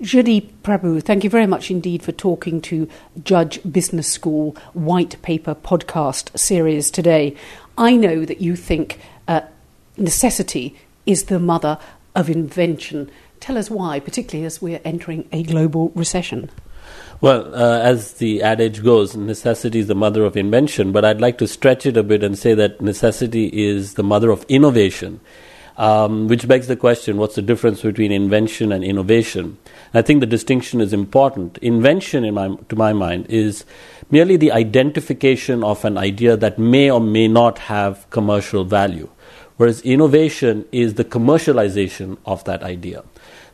Jaideep Prabhu, thank you very much indeed for talking to Judge Business School White Paper podcast series today. I know that you think uh, necessity is the mother of invention. Tell us why, particularly as we're entering a global recession. Well, uh, as the adage goes, necessity is the mother of invention, but I'd like to stretch it a bit and say that necessity is the mother of innovation. Um, which begs the question what's the difference between invention and innovation? I think the distinction is important. Invention, my, to my mind, is merely the identification of an idea that may or may not have commercial value, whereas innovation is the commercialization of that idea.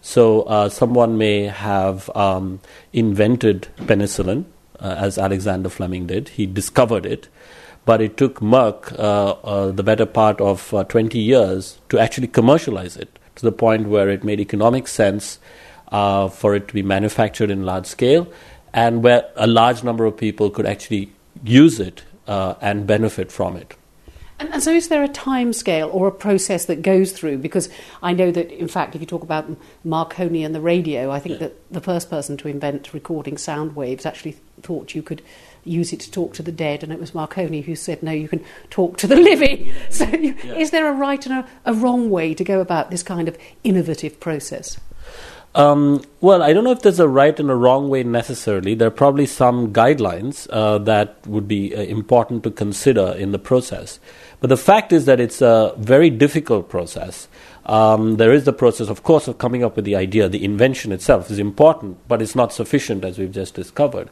So, uh, someone may have um, invented penicillin, uh, as Alexander Fleming did, he discovered it. But it took Merck uh, uh the better part of uh, 20 years to actually commercialize it to the point where it made economic sense uh, for it to be manufactured in large scale and where a large number of people could actually use it uh, and benefit from it. And, and, so, is there a time scale or a process that goes through? Because I know that, in fact, if you talk about Marconi and the radio, I think yeah. that the first person to invent recording sound waves actually thought you could use it to talk to the dead, and it was Marconi who said, no, you can talk to the living. So, you, yeah. is there a right and a, a wrong way to go about this kind of innovative process? Um, well, I don't know if there's a right and a wrong way necessarily. There are probably some guidelines uh, that would be uh, important to consider in the process. But the fact is that it's a very difficult process. Um, there is the process, of course, of coming up with the idea. The invention itself is important, but it's not sufficient, as we've just discovered.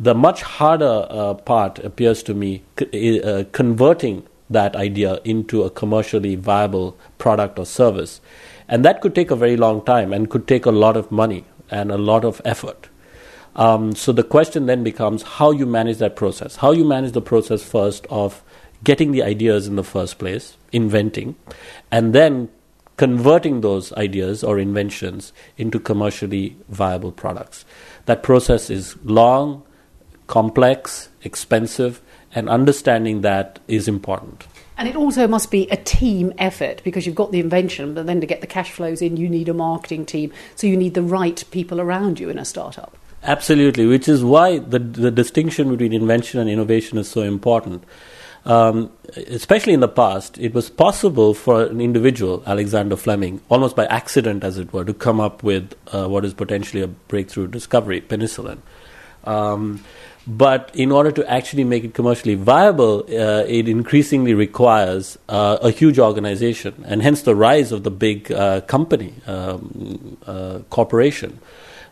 The much harder uh, part appears to me c- uh, converting that idea into a commercially viable product or service. And that could take a very long time and could take a lot of money and a lot of effort. Um, so the question then becomes how you manage that process. How you manage the process first of getting the ideas in the first place, inventing, and then converting those ideas or inventions into commercially viable products. That process is long, complex, expensive, and understanding that is important. And it also must be a team effort because you've got the invention, but then to get the cash flows in, you need a marketing team. So you need the right people around you in a startup. Absolutely, which is why the, the distinction between invention and innovation is so important. Um, especially in the past, it was possible for an individual, Alexander Fleming, almost by accident, as it were, to come up with uh, what is potentially a breakthrough discovery, penicillin. Um, but in order to actually make it commercially viable, uh, it increasingly requires uh, a huge organization, and hence the rise of the big uh, company, um, uh, corporation.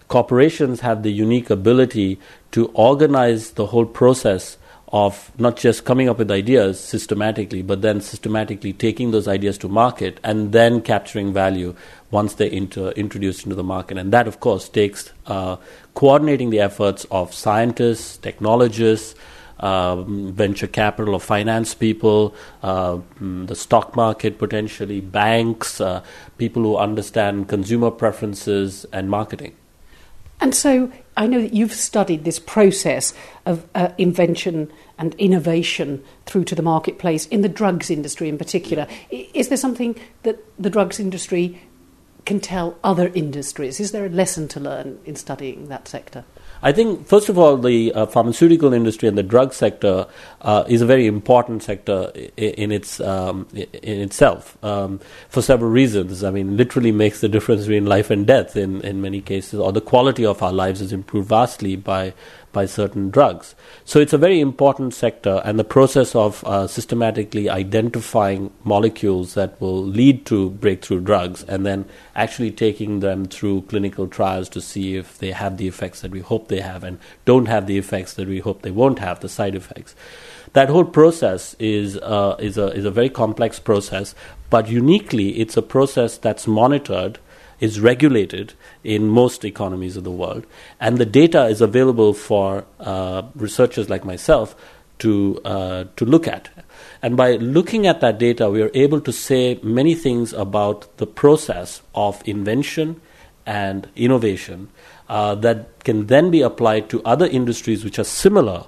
Corporations have the unique ability to organize the whole process of not just coming up with ideas systematically, but then systematically taking those ideas to market and then capturing value once they're inter- introduced into the market. And that, of course, takes uh, coordinating the efforts of scientists, technologists, um, venture capital or finance people, uh, mm, the stock market potentially, banks, uh, people who understand consumer preferences and marketing. And so I know that you've studied this process of uh, invention and innovation through to the marketplace in the drugs industry in particular. Is there something that the drugs industry can tell other industries? Is there a lesson to learn in studying that sector? I think, first of all, the uh, pharmaceutical industry and the drug sector uh, is a very important sector in, its um, in itself um, for several reasons. I mean, literally makes the difference between life and death in, in many cases, or the quality of our lives is improved vastly by by certain drugs. So it's a very important sector, and the process of uh, systematically identifying molecules that will lead to breakthrough drugs and then actually taking them through clinical trials to see if they have the effects that we hope they have and don't have the effects that we hope they won't have, the side effects. That whole process is, uh, is, a, is a very complex process, but uniquely, it's a process that's monitored is regulated in most economies of the world, and the data is available for uh, researchers like myself to uh, to look at. And by looking at that data, we are able to say many things about the process of invention and innovation uh, that can then be applied to other industries which are similar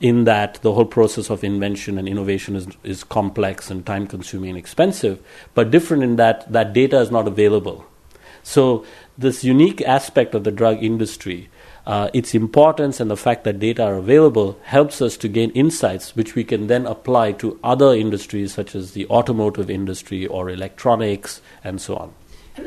in that the whole process of invention and innovation is, is complex and time consuming and expensive, but different in that that data is not available So, this unique aspect of the drug industry, uh, its importance and the fact that data are available helps us to gain insights which we can then apply to other industries such as the automotive industry or electronics and so on.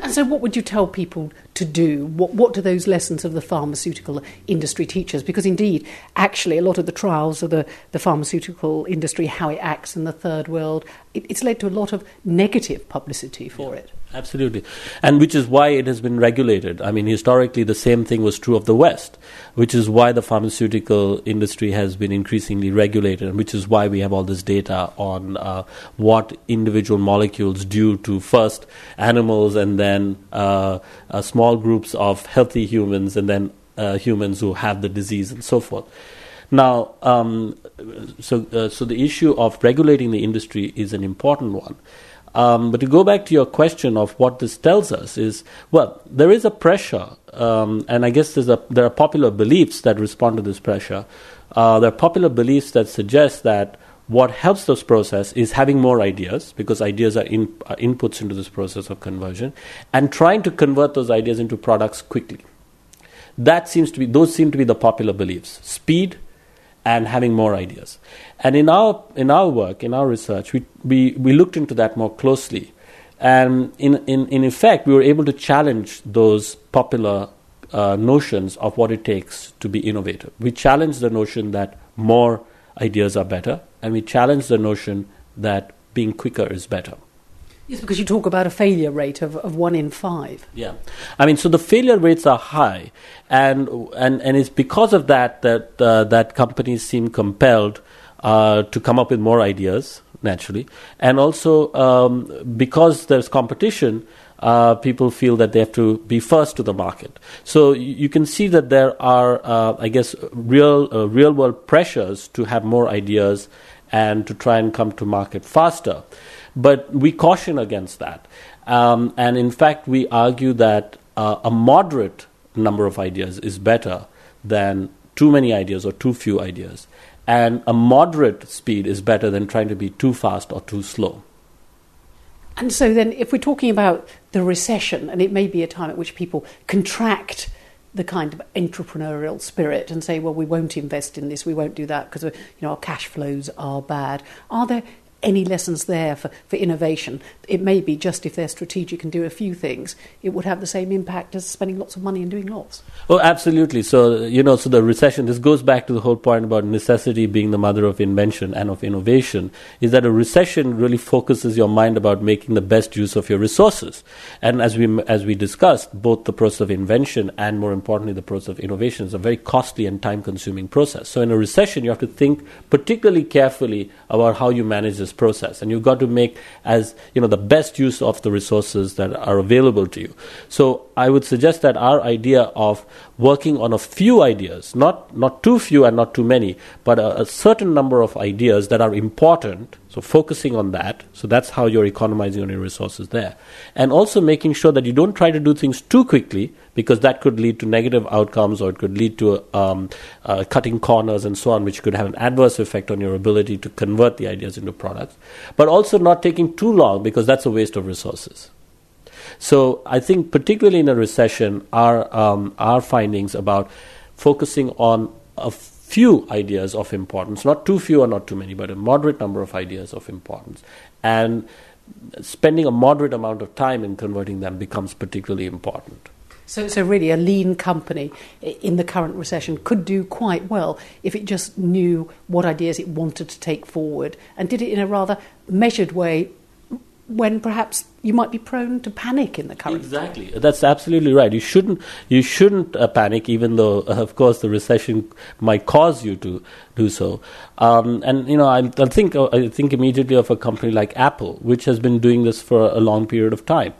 And so, what would you tell people to do? What, what do those lessons of the pharmaceutical industry teach us? Because indeed, actually, a lot of the trials of the, the pharmaceutical industry, how it acts in the third world, it, it's led to a lot of negative publicity for it. Absolutely. And which is why it has been regulated. I mean, historically, the same thing was true of the West, which is why the pharmaceutical industry has been increasingly regulated, and which is why we have all this data on uh, what individual molecules do to first animals and then uh, uh, small groups of healthy humans and then uh, humans who have the disease and so forth. Now, um, so, uh, so the issue of regulating the industry is an important one. Um, but to go back to your question of what this tells us is, well, there is a pressure, um, and I guess a, there are popular beliefs that respond to this pressure. Uh, there are popular beliefs that suggest that what helps this process is having more ideas, because ideas are, in, are inputs into this process of conversion, and trying to convert those ideas into products quickly. That seems to be; those seem to be the popular beliefs: speed and having more ideas. And in our in our work, in our research, we we, we looked into that more closely, and in, in in effect, we were able to challenge those popular uh, notions of what it takes to be innovative. We challenged the notion that more ideas are better, and we challenged the notion that being quicker is better. Yes, because you talk about a failure rate of, of one in five. Yeah, I mean, so the failure rates are high, and and and it's because of that that uh, that companies seem compelled uh, to come up with more ideas naturally, and also um, because there's competition. Uh, people feel that they have to be first to the market. So you can see that there are, uh, I guess, real uh, real world pressures to have more ideas and to try and come to market faster. But we caution against that. Um, and in fact, we argue that uh, a moderate number of ideas is better than too many ideas or too few ideas. And a moderate speed is better than trying to be too fast or too slow. And so, then, if we're talking about the recession, and it may be a time at which people contract the kind of entrepreneurial spirit and say, well, we won't invest in this, we won't do that because you know our cash flows are bad. Are there any lessons there for, for innovation. It may be just if they're strategic and do a few things, it would have the same impact as spending lots of money and doing lots. Oh, absolutely. So, you know, so the recession, this goes back to the whole point about necessity being the mother of invention and of innovation, is that a recession really focuses your mind about making the best use of your resources. And as we, as we discussed, both the process of invention and more importantly, the process of innovation is a very costly and time consuming process. So in a recession, you have to think particularly carefully about how you manage this process and you've got to make as you know the best use of the resources that are available to you. So i would suggest that our idea of working on a few ideas not not too few and not too many but a, a certain number of ideas that are important so focusing on that, so that's how you're economizing on your resources there. And also making sure that you don't try to do things too quickly because that could lead to negative outcomes or it could lead to um, uh, cutting corners and so on, which could have an adverse effect on your ability to convert the ideas into products. But also not taking too long because that's a waste of resources. So I think particularly in a recession, our um, our findings about focusing on a few ideas of importance, not too few or not too many, but a moderate number of ideas of importance. And spending a moderate amount of time in converting them becomes particularly important. So, so really, a lean company in the current recession could do quite well if it just knew what ideas it wanted to take forward and did it in a rather measured way when perhaps you might be prone to panic in the current exactly. That's absolutely right. You shouldn't you shouldn't uh, panic even though uh, of course the recession might cause you to do so. Um, and you know I, I think uh, I think immediately of a company like Apple which has been doing this for a long period of time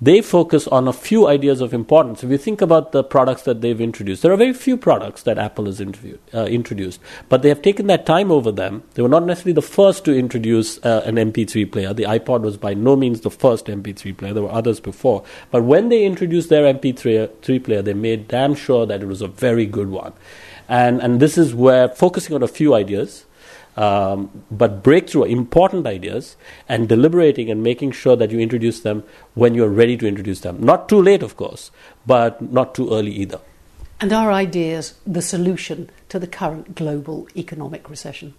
they focus on a few ideas of importance. If you think about the products that they've introduced, there are very few products that Apple has uh, introduced, but they have taken that time over them. They were not necessarily the first to introduce uh, an MP3 player. The iPod was by no means the first MP3 player. There were others before. But when they introduced their MP3 player, they made damn sure that it was a very good one. And, and this is where focusing on a few ideas um, but breakthrough, important ideas, and deliberating and making sure that you introduce them when you're ready to introduce them. Not too late, of course, but not too early either. And are ideas the solution to the current global economic recession?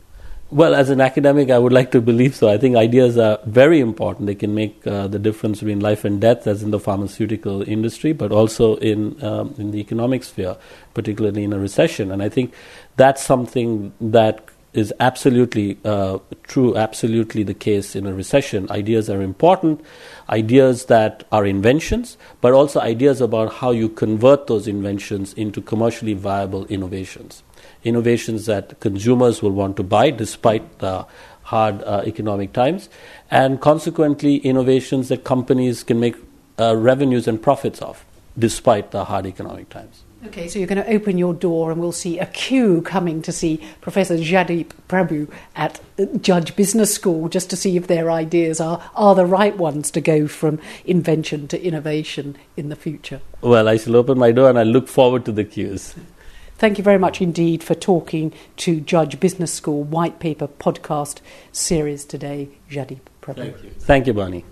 Well, as an academic, I would like to believe so. I think ideas are very important. They can make uh, the difference between life and death, as in the pharmaceutical industry, but also in um, in the economic sphere, particularly in a recession. And I think that's something that is absolutely uh, true, absolutely the case in a recession. Ideas are important, ideas that are inventions, but also ideas about how you convert those inventions into commercially viable innovations. Innovations that consumers will want to buy despite the hard uh, economic times, and consequently, innovations that companies can make uh, revenues and profits of despite the hard economic times. Okay, so you're going to open your door and we'll see a queue coming to see Professor Jaideep Prabhu at Judge Business School just to see if their ideas are, are the right ones to go from invention to innovation in the future. Well, I shall open my door and I look forward to the queues. Thank you very much indeed for talking to Judge Business School White Paper podcast series today, Jaideep Prabhu. Thank you. Thank you, Bonnie.